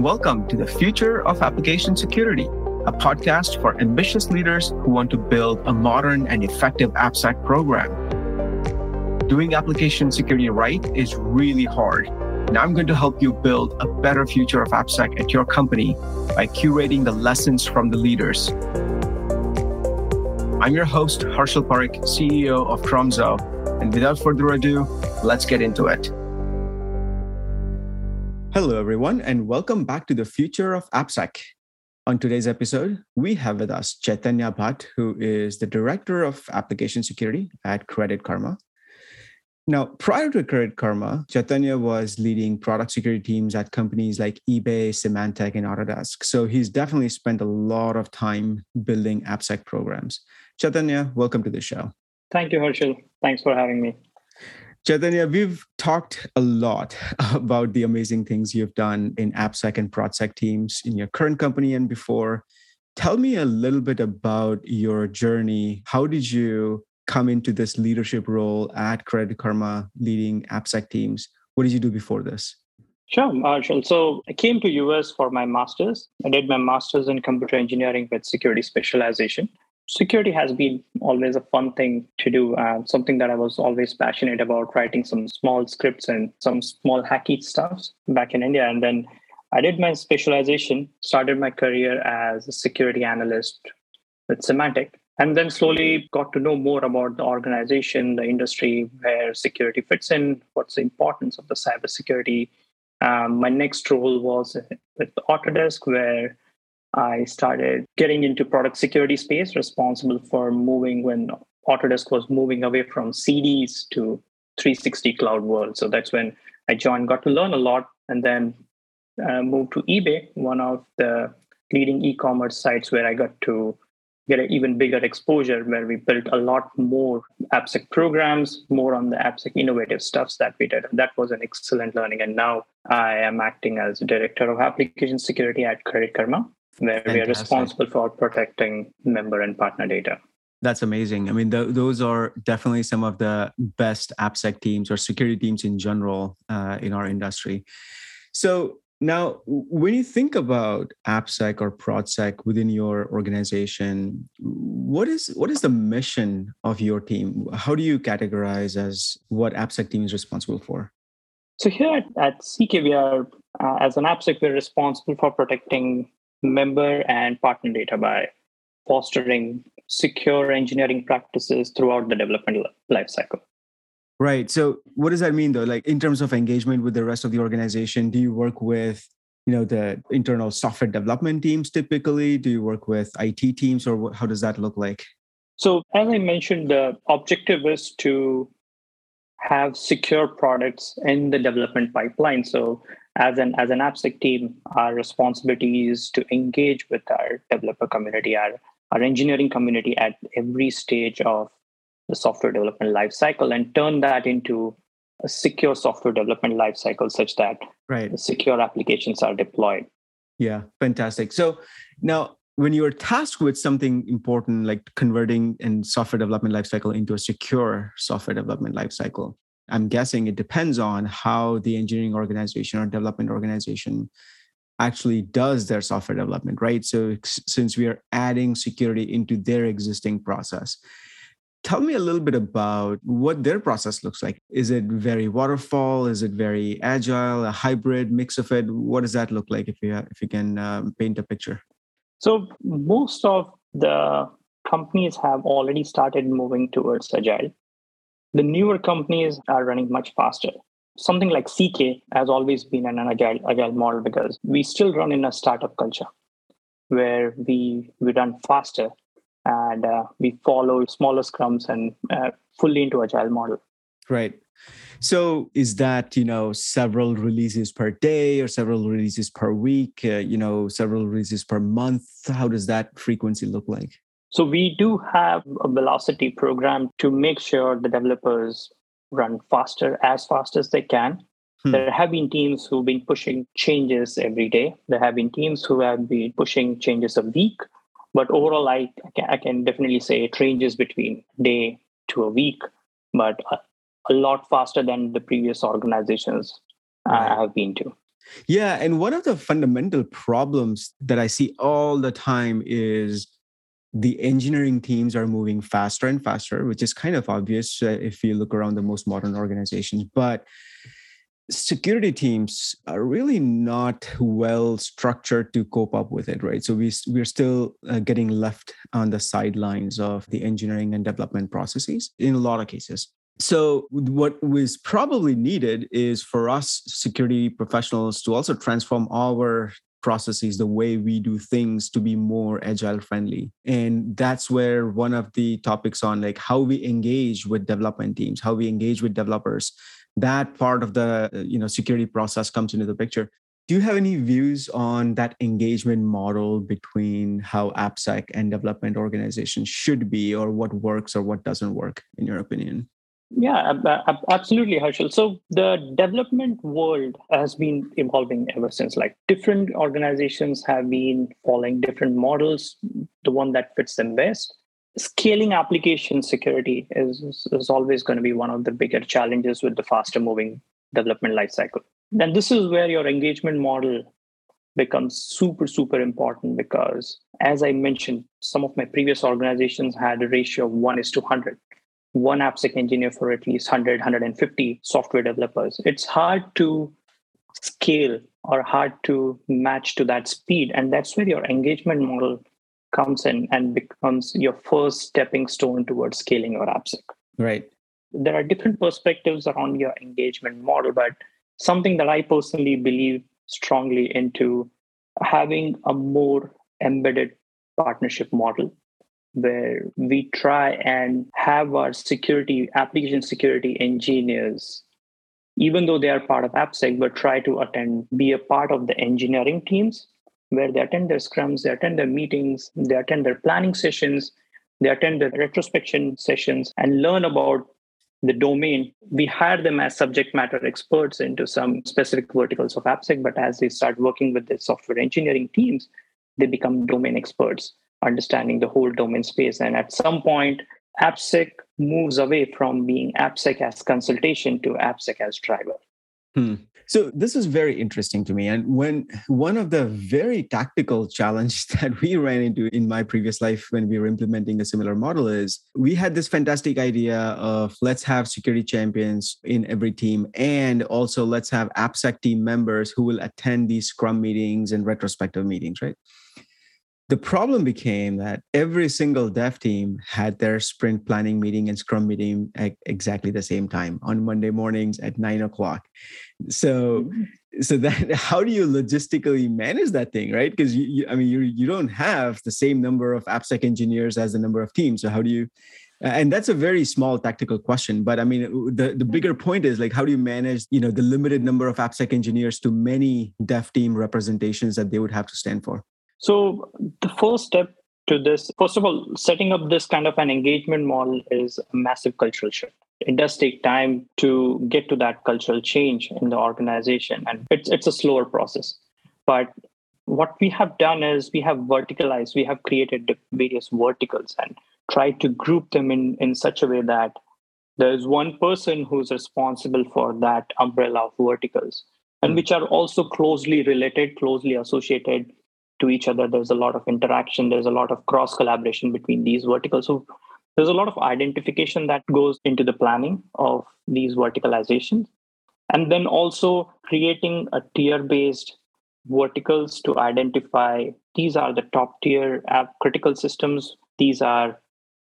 Welcome to the Future of Application Security, a podcast for ambitious leaders who want to build a modern and effective AppSec program. Doing application security right is really hard. And I'm going to help you build a better future of AppSec at your company by curating the lessons from the leaders. I'm your host, Harshal Parikh, CEO of Tromzo. And without further ado, let's get into it. Hello, everyone, and welcome back to the future of AppSec. On today's episode, we have with us Chaitanya Bhatt, who is the Director of Application Security at Credit Karma. Now, prior to Credit Karma, Chaitanya was leading product security teams at companies like eBay, Symantec, and Autodesk. So he's definitely spent a lot of time building AppSec programs. Chaitanya, welcome to the show. Thank you, Harshal. Thanks for having me. Chaitanya, we've talked a lot about the amazing things you've done in AppSec and ProdSec teams in your current company and before. Tell me a little bit about your journey. How did you come into this leadership role at Credit Karma, leading AppSec teams? What did you do before this? Sure, uh, Harshal. So I came to US for my master's. I did my master's in computer engineering with security specialization security has been always a fun thing to do uh, something that i was always passionate about writing some small scripts and some small hacky stuff back in india. And then i did my specialization started my career as a security analyst with Symantec and then slowly got to know more about the organization the industry where security fits in what's the importance of the cybersecurity. Um, my next role was with autodesk where I started getting into product security space, responsible for moving when Autodesk was moving away from CDs to 360 cloud world. So that's when I joined, got to learn a lot, and then uh, moved to eBay, one of the leading e-commerce sites where I got to get an even bigger exposure, where we built a lot more AppSec programs, more on the AppSec innovative stuffs that we did. And that was an excellent learning. And now I am acting as director of application security at Credit Karma where Fantastic. we are responsible for protecting member and partner data. That's amazing. I mean, th- those are definitely some of the best AppSec teams or security teams in general uh, in our industry. So now, when you think about AppSec or ProdSec within your organization, what is what is the mission of your team? How do you categorize as what AppSec team is responsible for? So here at, at CK, we are uh, as an AppSec, we're responsible for protecting member and partner data by fostering secure engineering practices throughout the development lifecycle. Right. So, what does that mean, though? Like in terms of engagement with the rest of the organization, do you work with you know the internal software development teams typically? Do you work with IT teams, or how does that look like? So, as I mentioned, the objective is to have secure products in the development pipeline. So, as an as an AppSec team, our responsibility is to engage with our developer community, our our engineering community at every stage of the software development lifecycle, and turn that into a secure software development lifecycle, such that right. secure applications are deployed. Yeah, fantastic. So now when you are tasked with something important like converting in software development lifecycle into a secure software development lifecycle I'm guessing it depends on how the engineering organization or development organization actually does their software development, right? So since we are adding security into their existing process, tell me a little bit about what their process looks like. Is it very waterfall? Is it very agile? A hybrid mix of it? What does that look like? If you if you can um, paint a picture. So most of the companies have already started moving towards agile the newer companies are running much faster. Something like CK has always been an agile, agile model because we still run in a startup culture where we we run faster and uh, we follow smaller scrums and uh, fully into agile model. Right. So is that you know several releases per day or several releases per week? Uh, you know several releases per month. How does that frequency look like? So we do have a velocity program to make sure the developers run faster, as fast as they can. Hmm. There have been teams who've been pushing changes every day. There have been teams who have been pushing changes a week. But overall, I, I, can, I can definitely say it ranges between day to a week, but a, a lot faster than the previous organizations right. I have been to. Yeah. And one of the fundamental problems that I see all the time is the engineering teams are moving faster and faster, which is kind of obvious uh, if you look around the most modern organizations. But security teams are really not well structured to cope up with it right so we, we're still uh, getting left on the sidelines of the engineering and development processes in a lot of cases so what was probably needed is for us security professionals to also transform our processes the way we do things to be more agile friendly. And that's where one of the topics on like how we engage with development teams how we engage with developers that part of the you know security process comes into the picture. Do you have any views on that engagement model between how appsec and development organizations should be or what works or what doesn't work in your opinion yeah, absolutely, Harshal. So the development world has been evolving ever since. Like different organizations have been following different models, the one that fits them best. Scaling application security is, is always going to be one of the bigger challenges with the faster moving development lifecycle. And this is where your engagement model becomes super, super important because, as I mentioned, some of my previous organizations had a ratio of one is to 100 one AppSec engineer for at least 100, 150 software developers. It's hard to scale or hard to match to that speed. And that's where your engagement model comes in and becomes your first stepping stone towards scaling your AppSec. Right. There are different perspectives around your engagement model, but something that I personally believe strongly into having a more embedded partnership model where we try and have our security application security engineers even though they are part of appsec but try to attend be a part of the engineering teams where they attend their scrums they attend their meetings they attend their planning sessions they attend the retrospection sessions and learn about the domain. We hire them as subject matter experts into some specific verticals of appsec but as they start working with the software engineering teams they become domain experts understanding the whole domain space. And at some point, AppSec moves away from being AppSec as consultation to AppSec as driver. Hmm. So this is very interesting to me. And when one of the very tactical challenges that we ran into in my previous life when we were implementing a similar model is we had this fantastic idea of let's have security champions in every team and also let's have AppSec team members who will attend these scrum meetings and retrospective meetings, right? The problem became that every single dev team had their sprint planning meeting and scrum meeting at exactly the same time on monday mornings at nine o'clock. So mm-hmm. so that how do you logistically manage that thing right? Because you, you, i mean you you don't have the same number of appsec engineers as the number of teams. So how do you and that's a very small tactical question but i mean the, the bigger point is like how do you manage you know the limited number of appsec engineers to many dev team representations that they would have to stand for so the first step to this, first of all, setting up this kind of an engagement model is a massive cultural shift. It does take time to get to that cultural change in the organization, and it's it's a slower process. But what we have done is we have verticalized, we have created various verticals and tried to group them in, in such a way that there's one person who's responsible for that umbrella of verticals and hmm. which are also closely related, closely associated to each other. There's a lot of interaction. There's a lot of cross collaboration between these verticals. So there's a lot of identification that goes into the planning of these verticalizations. And then also creating a tier based verticals to identify these are the top tier app critical systems. These are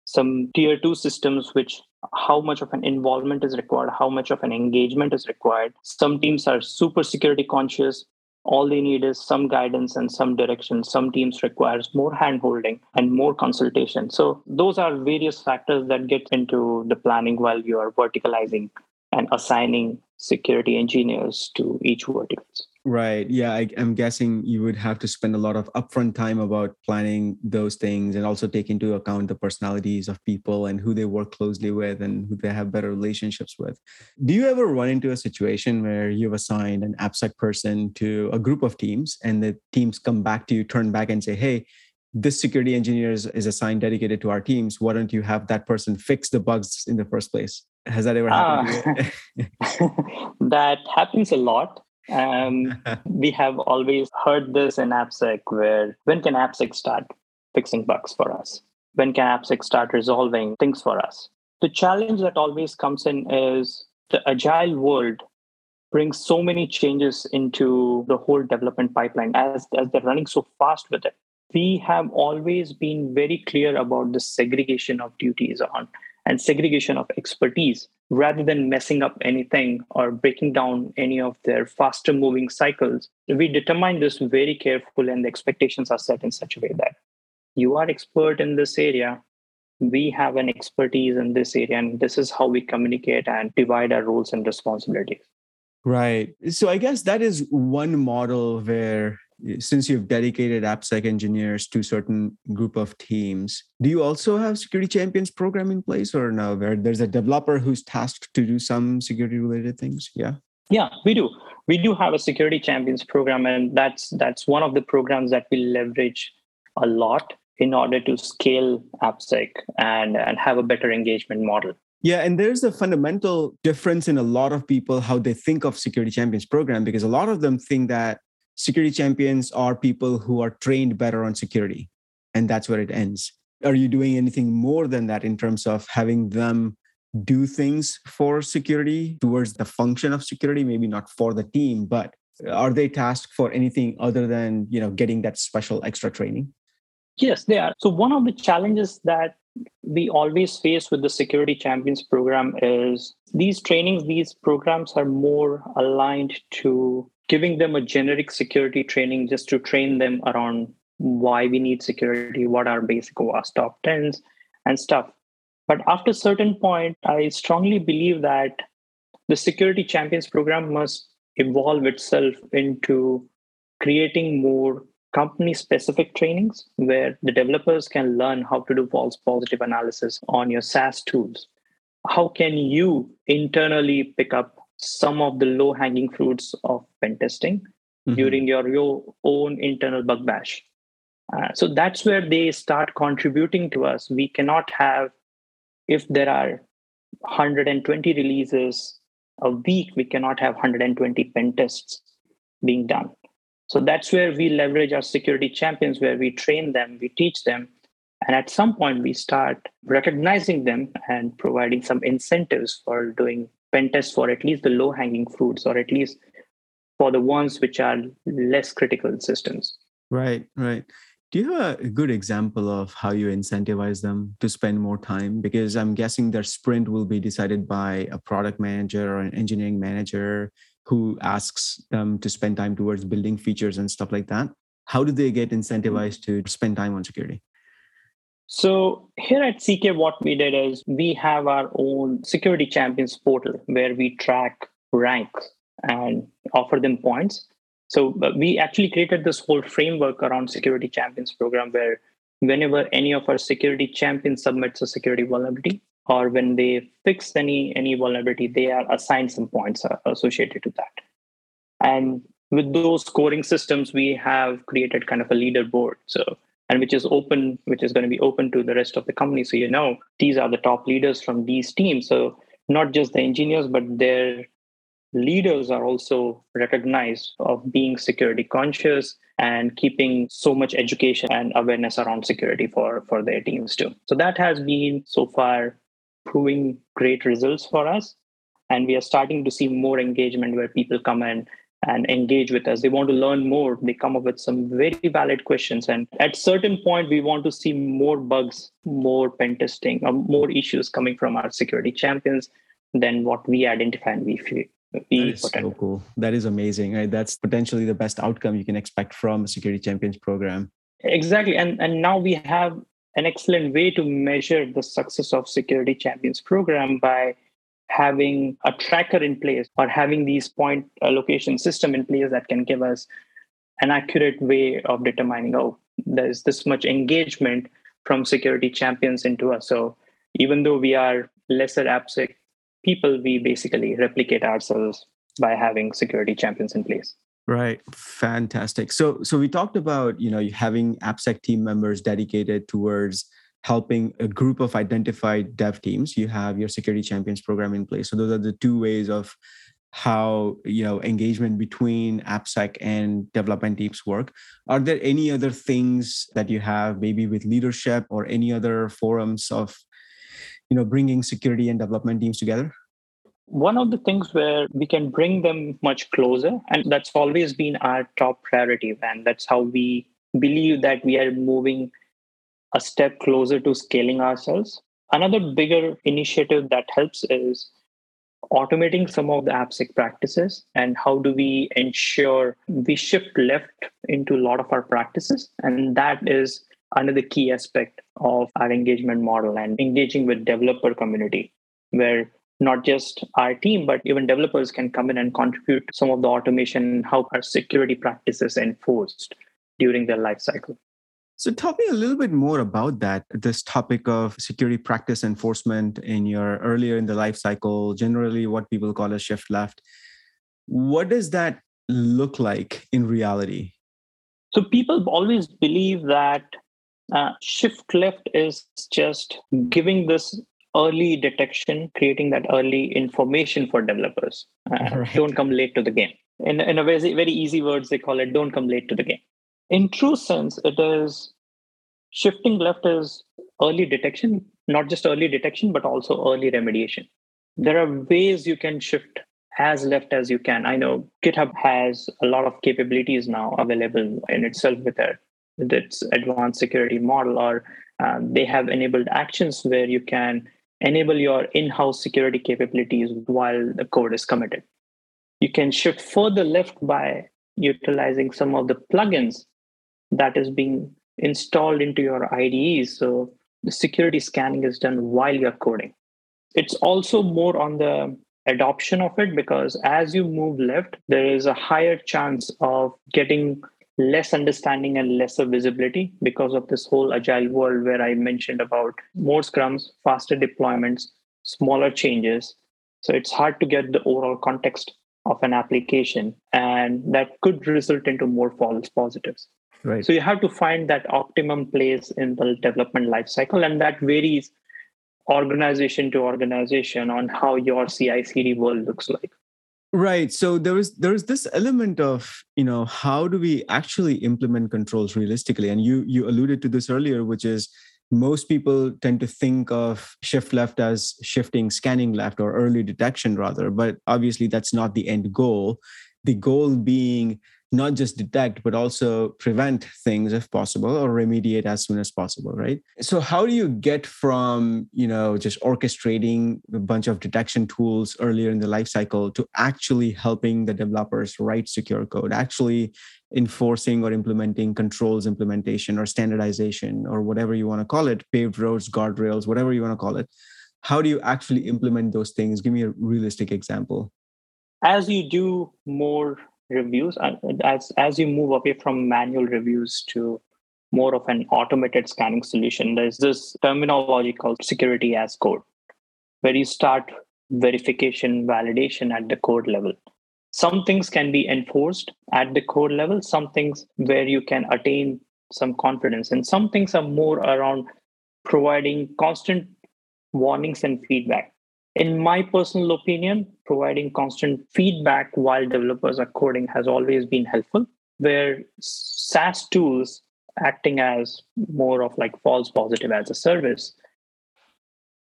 some tier two systems, which how much of an involvement is required, how much of an engagement is required. Some teams are super security conscious, all they need is some guidance and some direction. Some teams requires more handholding and more consultation. So those are various factors that get into the planning while you are verticalizing and assigning security engineers to each verticals Right. Yeah. I, am guessing you would have to spend a lot of upfront time about planning those things and also take into account the personalities of people and who they work closely with and who they have better relationships with. Do you ever run into a situation where you've assigned an AppSec person to a group of teams and the teams come back to you, turn back and say, hey, this security engineer is, is assigned dedicated to our teams. Why don't you have that person fix the bugs in the first place? Has that ever happened? Uh, that happens a lot Um, we have always heard this in AppSec where when can AppSec start fixing bugs for us? When can AppSec start resolving things for us? The challenge that always comes in is the agile world brings so many changes into the whole development pipeline as, as they're running so fast with it. We have always been very clear about the segregation of duties on and segregation of expertise rather than messing up anything or breaking down any of their faster moving cycles. We determine this very carefully and the expectations are set in such a way that you are expert in this area we have an expertise in this area and this is how we communicate and divide our roles and responsibilities right so i guess that is one model where since you've dedicated appsec engineers to certain group of teams do you also have security champions program in place or no? Where there's a developer who's tasked to do some security related things yeah? Yeah we do. We do have a security champions program and that's that's one of the programs that we leverage a lot in order to scale appsec and and have a better engagement model. Yeah, and there's a fundamental difference in a lot of people how they think of security champions program because a lot of them think that security champions are people who are trained better on security and that's where it ends. Are you doing anything more than that in terms of having them do things for security towards the function of security? Maybe not for the team but are they tasked for anything other than you know getting that special extra training? Yes they are. So one of the challenges that we always face with the security champions program is these trainings these programs are more aligned to giving them a generic security training just to train them around why we need security, what are basic OWASP top 10s and stuff. But after a certain point, I strongly believe that the Security Champions program must evolve itself into creating more company specific trainings where the developers can learn how to do false positive analysis on your SAST tools. How can you internally pick up some of the low hanging fruits of pen testing mm-hmm. during your, your own internal bug bash. Uh, so that's where they start contributing to us. We cannot have, if there are 120 releases a week, we cannot have 120 pen tests being done. So that's where we leverage our security champions, where we train them, we teach them. And at some point, we start recognizing them and providing some incentives for doing pen test for at least the low hanging fruits or at least for the ones which are less critical systems. Right right. Do you have a good example of how you incentivize them to spend more time? Because i'm guessing their sprint will be decided by a product manager or an engineering manager who asks them to spend time towards building features and stuff like that. How do they get incentivized to spend time on security so here at CK, what we did is we have our own security champions portal where we track ranks and offer them points. So uh, we actually created this whole framework around security champions program where whenever any of our security champions submits a security vulnerability or when they fix any any vulnerability, they are assigned some points uh, associated to that. And with those scoring systems, we have created kind of a leaderboard. So and which is open, which is going to be open to the rest of the company. So you know these are the top leaders from these teams. So not just the engineers, but their leaders are also recognized of being security conscious and keeping so much education and awareness around security for for their teams too so that has been so far proving great results for us and we are starting to see more engagement where people come in and engage with us they want to learn more they come up with some very valid questions and at certain point we want to see more bugs more pen testing or more issues coming from our security champions than what we identify and we feel that is so cool. That is amazing. Right? That's potentially the best outcome you can expect from a security champions program. Exactly. And and now we have an excellent way to measure the success of security champions program by having a tracker in place or having these point uh, allocation system in place that can give us an accurate way of determining oh there's this much engagement from security champions into us. So even though we are lesser appsec people we basically replicate ourselves by having security champions in place. Right. Fantastic. So so we talked about you know having appsec team members dedicated towards helping a group of identified dev teams you have your security champions program in place so those are the two ways of how you know engagement between AppSec and development teams work. Are there any other things that you have, maybe with leadership or any other forums of you know bringing security and development teams together? One of the things where we can bring them much closer, and that's always been our top priority, and that's how we believe that we are moving a step closer to scaling ourselves. Another bigger initiative that helps is automating some of the AppSec practices and how do we ensure we shift left into a lot of our practices. And that is another key aspect of our engagement model and engaging with developer community where not just our team but even developers can come in and contribute some of the automation how our security practices enforced during their life cycle so, tell me a little bit more about that. This topic of security practice enforcement in your earlier in the life cycle, generally what people call a shift left. What does that look like in reality? So, people always believe that uh, shift left is just giving this early detection, creating that early information for developers. Uh, right. Don't come late to the game. In, in a very, very easy words, they call it don't come late to the game in true sense it is shifting left is early detection not just early detection but also early remediation. There are ways you can shift as left as you can. I know github has a lot of capabilities now available in itself with it with its advanced security model or um, they have enabled actions where you can enable your in-house security capabilities while the code is committed. You can shift further left by utilizing some of the plugins that is being installed into your IDEs. So the security scanning is done while you're coding. It's also more on the adoption of it because as you move left, there is a higher chance of getting less understanding and lesser visibility because of this whole agile world where I mentioned about more scrums, faster deployments, smaller changes. So it's hard to get the overall context of an application, and that could result into more false positives. Right. So you have to find that optimum place in the development lifecycle, and that varies organization to organization on how your CI/CD world looks like. Right. So there is there is this element of you know how do we actually implement controls realistically, and you you alluded to this earlier, which is most people tend to think of shift left as shifting scanning left or early detection rather but obviously that's not the end goal the goal being not just detect but also prevent things if possible or remediate as soon as possible right? So how do you get from you know just orchestrating a bunch of detection tools earlier in the life cycle to actually helping the developers write secure code actually enforcing or implementing controls implementation or standardization or whatever you want to call it paved roads guardrails whatever you want to call it? How do you actually implement those things? Give me a realistic example. As you do more reviews as as you move away from manual reviews to more of an automated scanning solution there's this terminology called security as code where you start verification validation at the code level. Some things can be enforced at the code level some things where you can attain some confidence and some things are more around providing constant warnings and feedback in my personal opinion, providing constant feedback while developers are coding has always been helpful, where SAST tools acting as more of like false positive as a service.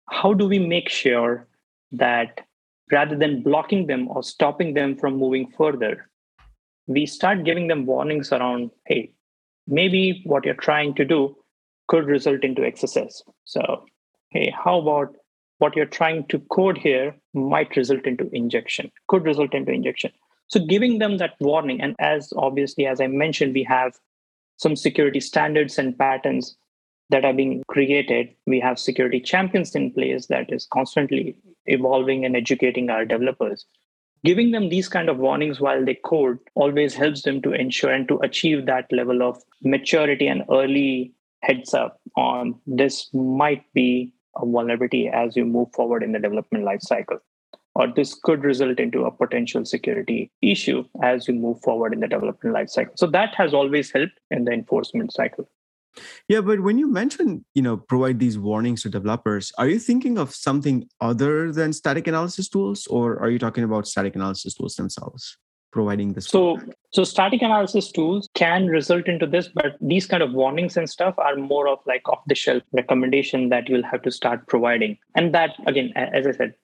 How do we make sure that rather than blocking them or stopping them from moving further, we start giving them warnings around, hey, maybe what you're trying to do could result into XSS. So, hey, how about what you're trying to code here might result into injection, could result into injection. So giving them that warning, and as obviously, as I mentioned, we have some security standards and patterns that are being created. We have security champions in place that is constantly evolving and educating our developers. Giving them these kind of warnings while they code always helps them to ensure and to achieve that level of maturity and early heads up on this might be a vulnerability as you move forward in the development life cycle. Or this could result into a potential security issue as you move forward in the development life cycle. So that has always helped in the enforcement cycle. Yeah, but when you mention, you know, provide these warnings to developers, are you thinking of something other than static analysis tools, or are you talking about static analysis tools themselves? Providing this so so static analysis tools can result into this but these kind of warnings and stuff are more of like off the shelf recommendation that you'll have to start providing. And that again as i said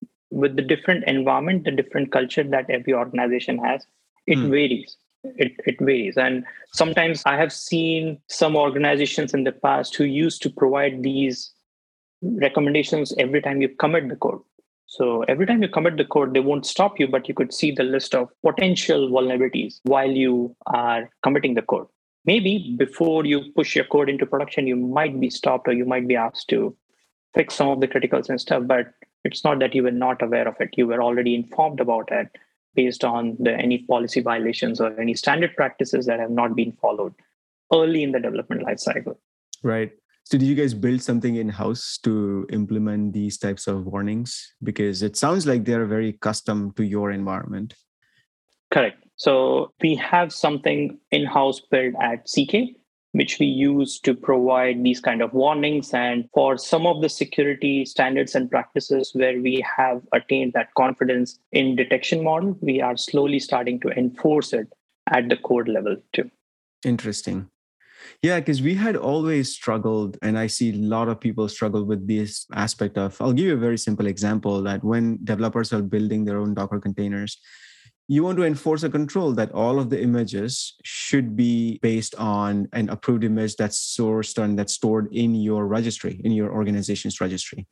with the different environment the different culture that every organization has it mm. varies. It, it varies. And sometimes i have seen some organizations in the past who used to provide these recommendations every time you commit the code so every time you commit the code, they won't stop you, but you could see the list of potential vulnerabilities while you are committing the code. Maybe before you push your code into production, you might be stopped or you might be asked to fix some of the criticals and stuff, but it's not that you were not aware of it. You were already informed about it based on the any policy violations or any standard practices that have not been followed early in the development lifecycle. Right. So, did you guys build something in house to implement these types of warnings? Because it sounds like they're very custom to your environment. Correct. So, we have something in house built at CK, which we use to provide these kind of warnings. And for some of the security standards and practices where we have attained that confidence in detection model, we are slowly starting to enforce it at the code level too. Interesting. Yeah, because we had always struggled, and I see a lot of people struggle with this aspect of. I'll give you a very simple example that when developers are building their own Docker containers, you want to enforce a control that all of the images should be based on an approved image that's sourced and that's stored in your registry, in your organization's registry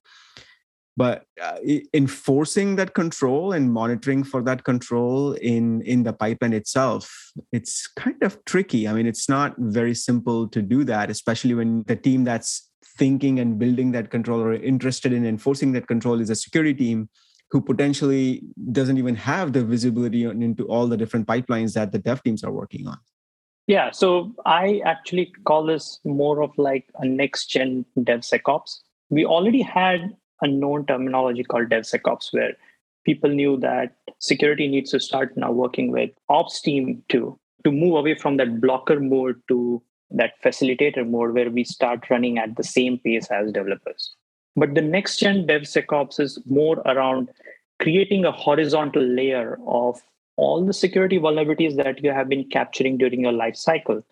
but uh, enforcing that control and monitoring for that control in in the pipeline itself it's kind of tricky. I mean it's not very simple to do that especially when the team that's thinking and building that control or interested in enforcing that control is a security team who potentially doesn't even have the visibility into all the different pipelines that the dev teams are working on. Yeah so i actually call this more of like a next gen devsecops. We already had a known terminology called DevSecOps, where people knew that security needs to start now working with ops team to to move away from that blocker mode to that facilitator mode where we start running at the same pace as developers. But the next gen DevSecOps is more around creating a horizontal layer of all the security vulnerabilities that you have been capturing during your life cycle.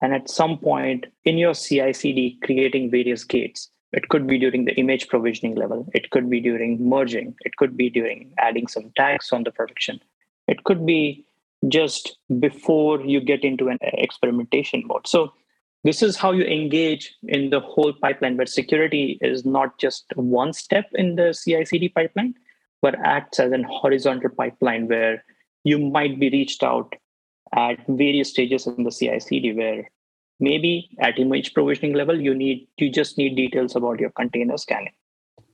And at some point in your CI CD, creating various gates it could be during the image provisioning level. It could be during merging. It could be during adding some tags on the production. It could be just before you get into an experimentation mode. So this is how you engage in the whole pipeline where security is not just one step in the CI/CD pipeline, but acts as an horizontal pipeline where you might be reached out at various stages in the CI/CD where maybe at image provisioning level you need you just need details about your container scanning.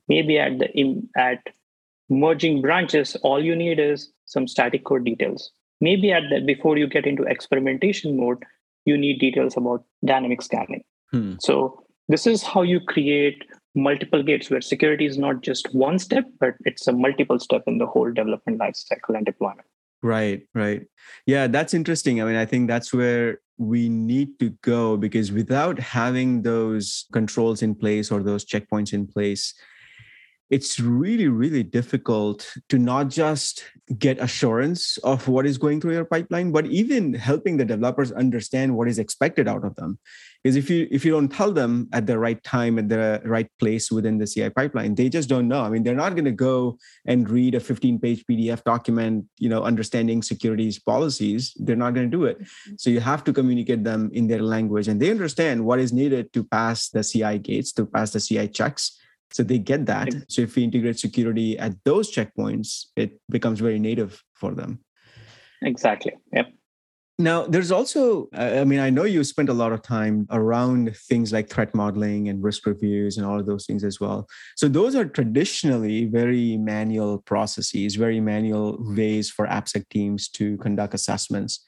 Maybe at the at merging branches all you need is some static code details. Maybe at that before you get into experimentation mode you need details about dynamic scanning. Hmm. so this is how you create multiple gates where security is not just one step but it's a multiple step in the whole development lifecycle and deployment right right. Yeah that's interesting i mean i think that's where we need to go because without having those controls in place or those checkpoints in place it's really really difficult to not just get assurance of what is going through your pipeline but even helping the developers understand what is expected out of them because if you if you don't tell them at the right time at the right place within the ci pipeline they just don't know. I mean they're not going to go and read a 15 page pdf document you know understanding securities policies. They're not going to do it. Mm-hmm. so you have to communicate them in their language and they understand what is needed to pass the ci gates to pass the ci checks. So they get that. So if we integrate security at those checkpoints it becomes very native for them. Exactly. Yep now, there's also, I mean, I know you spent a lot of time around things like threat modeling and risk reviews and all of those things as well. So, those are traditionally very manual processes, very manual ways for AppSec teams to conduct assessments.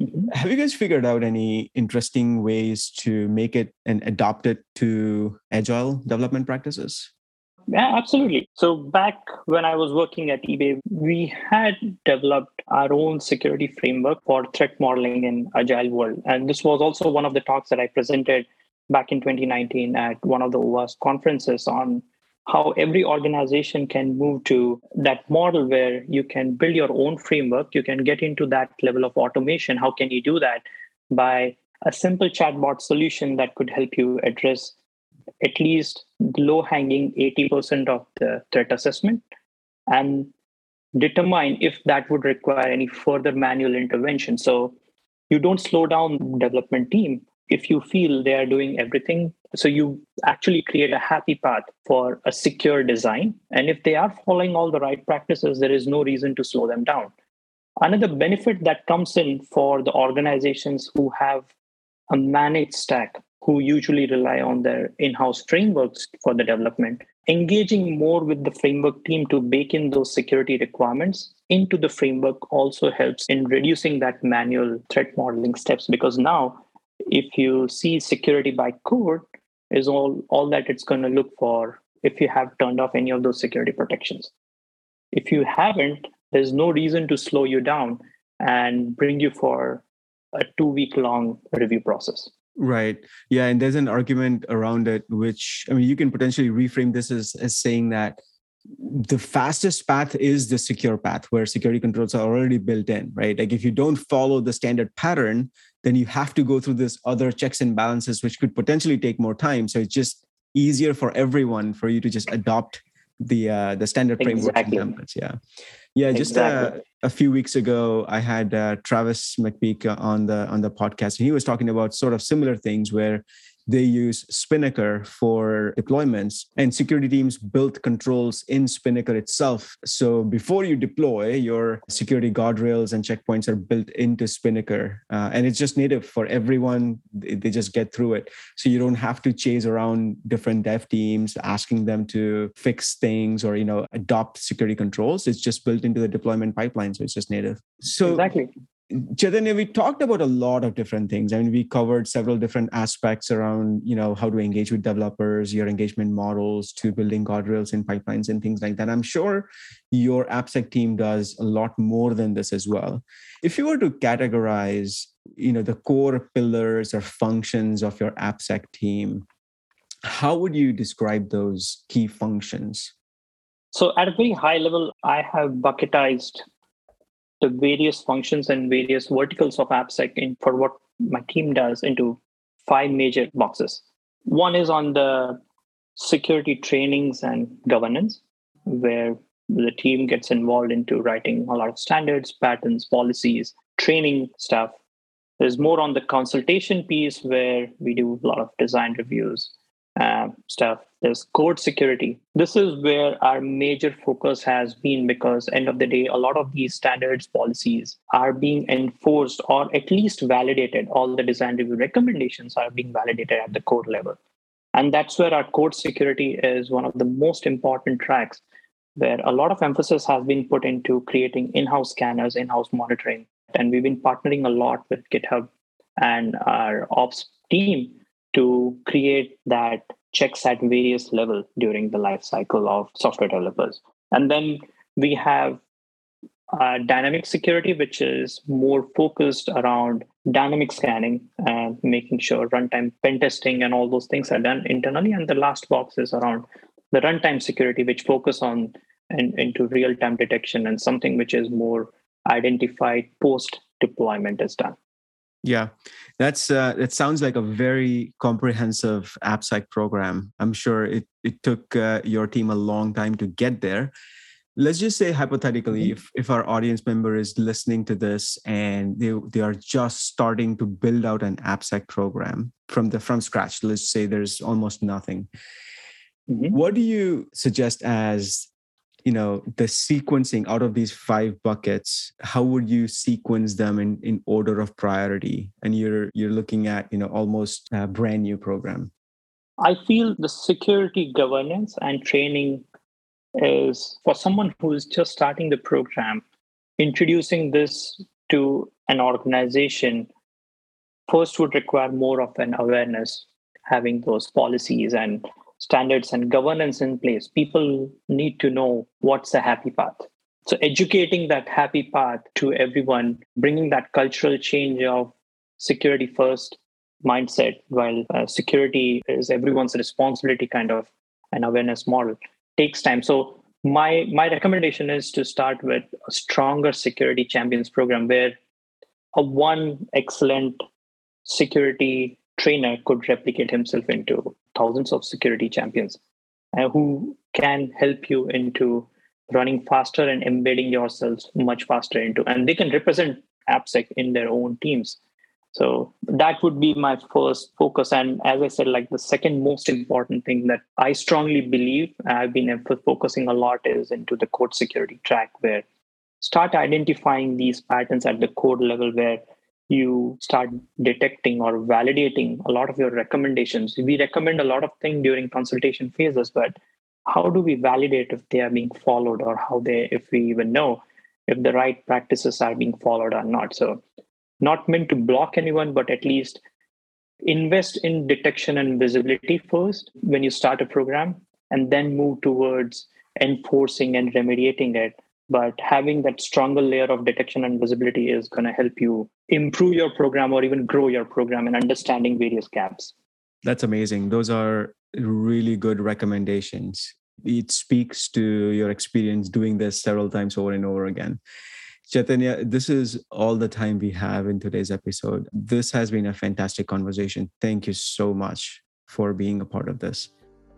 Mm-hmm. Have you guys figured out any interesting ways to make it and adopt it to agile development practices? Yeah, absolutely. So back when I was working at eBay, we had developed our own security framework for threat modeling in agile world. And this was also one of the talks that I presented back in 2019 at one of the OWASP conferences on how every organization can move to that model where you can build your own framework, you can get into that level of automation. How can you do that? By a simple chatbot solution that could help you address at least low hanging 80% of the threat assessment and determine if that would require any further manual intervention. So you don't slow down development team if you feel they are doing everything. So you actually create a happy path for a secure design. And if they are following all the right practices, there is no reason to slow them down. Another benefit that comes in for the organizations who have a managed stack, who usually rely on their in house frameworks for the development, engaging more with the framework team to bake in those security requirements into the framework also helps in reducing that manual threat modeling steps. Because now if you see security by code is all all that it's going to look for if you have turned off any of those security protections. If you haven't there's no reason to slow you down and bring you for a two week long review process Right. Yeah. And there's an argument around it, which I mean, you can potentially reframe this as, as saying that the fastest path is the secure path where security controls are already built in, right? Like if you don't follow the standard pattern, then you have to go through this other checks and balances, which could potentially take more time. So it's just easier for everyone for you to just adopt the uh, the standard framework exactly. templates. Yeah. Yeah, just uh, a few weeks ago, I had uh, Travis McPeak on the on the podcast, and he was talking about sort of similar things where they use Spinnaker for deployments, and security teams built controls in Spinnaker itself. So before you deploy, your security guardrails and checkpoints are built into Spinnaker, uh, and it's just native for everyone. They just get through it, so you don't have to chase around different dev teams asking them to fix things or you know adopt security controls. It's just built into the deployment pipeline, so it's just native. So exactly Chaitanya, we talked about a lot of different things. I mean, we covered several different aspects around, you know, how to engage with developers, your engagement models, to building guardrails and pipelines and things like that. I'm sure your AppSec team does a lot more than this as well. If you were to categorize, you know, the core pillars or functions of your AppSec team, how would you describe those key functions? So, at a very high level, I have bucketized the various functions and various verticals of AppSec in, for what my team does into five major boxes. One is on the security trainings and governance, where the team gets involved into writing a lot of standards, patterns, policies, training stuff. There's more on the consultation piece where we do a lot of design reviews, uh, stuff. There's code security. This is where our major focus has been because end of the day, a lot of these standards policies are being enforced or at least validated. All the design review recommendations are being validated at the code level. And that's where our code security is one of the most important tracks where a lot of emphasis has been put into creating in-house scanners, in-house monitoring. And we've been partnering a lot with GitHub and our ops team to create that checks at various level during the life cycle of software developers. And then we have uh, dynamic security, which is more focused around dynamic scanning and making sure runtime pen testing and all those things are done internally. And the last box is around the runtime security, which focus on into real-time detection and something which is more identified post deployment is done. Yeah, that's uh, it. Sounds like a very comprehensive AppSec program. I'm sure it it took uh, your team a long time to get there. Let's just say hypothetically, mm-hmm. if if our audience member is listening to this and they they are just starting to build out an AppSec program from the from scratch. Let's say there's almost nothing. Mm-hmm. What do you suggest as you know the sequencing out of these five buckets how would you sequence them in, in order of priority? And you're you're looking at you know almost a brand new program. I feel the security governance and training is for someone who is just starting the program introducing this to an organization first would require more of an awareness having those policies and standards and governance in place, people need to know what's a happy path. So, educating that happy path to everyone, bringing that cultural change of security first, mindset while uh, security is everyone's responsibility kind of an awareness model takes time so my my recommendation is to start with a stronger security champions program where a one excellent security trainer could replicate himself into thousands of security champions uh, who can help you into running faster and embedding yourselves much faster into and they can represent appsec in their own teams so that would be my first focus. And as I said, like the second most important thing that I strongly believe I've been focusing a lot is into the code security track, where start identifying these patterns at the code level where you start detecting or validating a lot of your recommendations. We recommend a lot of things during consultation phases, but how do we validate if they are being followed or how they, if we even know if the right practices are being followed or not? So not meant to block anyone, but at least invest in detection and visibility first when you start a program, and then move towards enforcing and remediating it. But having that stronger layer of detection and visibility is going to help you improve your program or even grow your program in understanding various gaps. That's amazing. Those are really good recommendations. It speaks to your experience doing this several times over and over again. Chaitanya, this is all the time we have in today's episode. This has been a fantastic conversation. Thank you so much for being a part of this.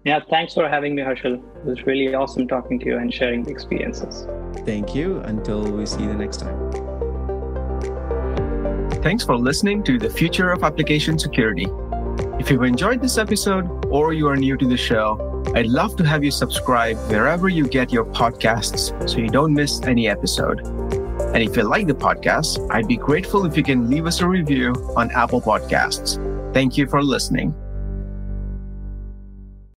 Yeah, thanks for having me, Harshal. It was really awesome talking to you and sharing the experiences. Thank you. Until we see you the next time. Thanks for listening to the Future of Application Security. If you've enjoyed this episode or you are new to the show, I'd love to have you subscribe wherever you get your podcasts so you don't miss any episode. And if you like the podcast, I'd be grateful if you can leave us a review on Apple Podcasts. Thank you for listening.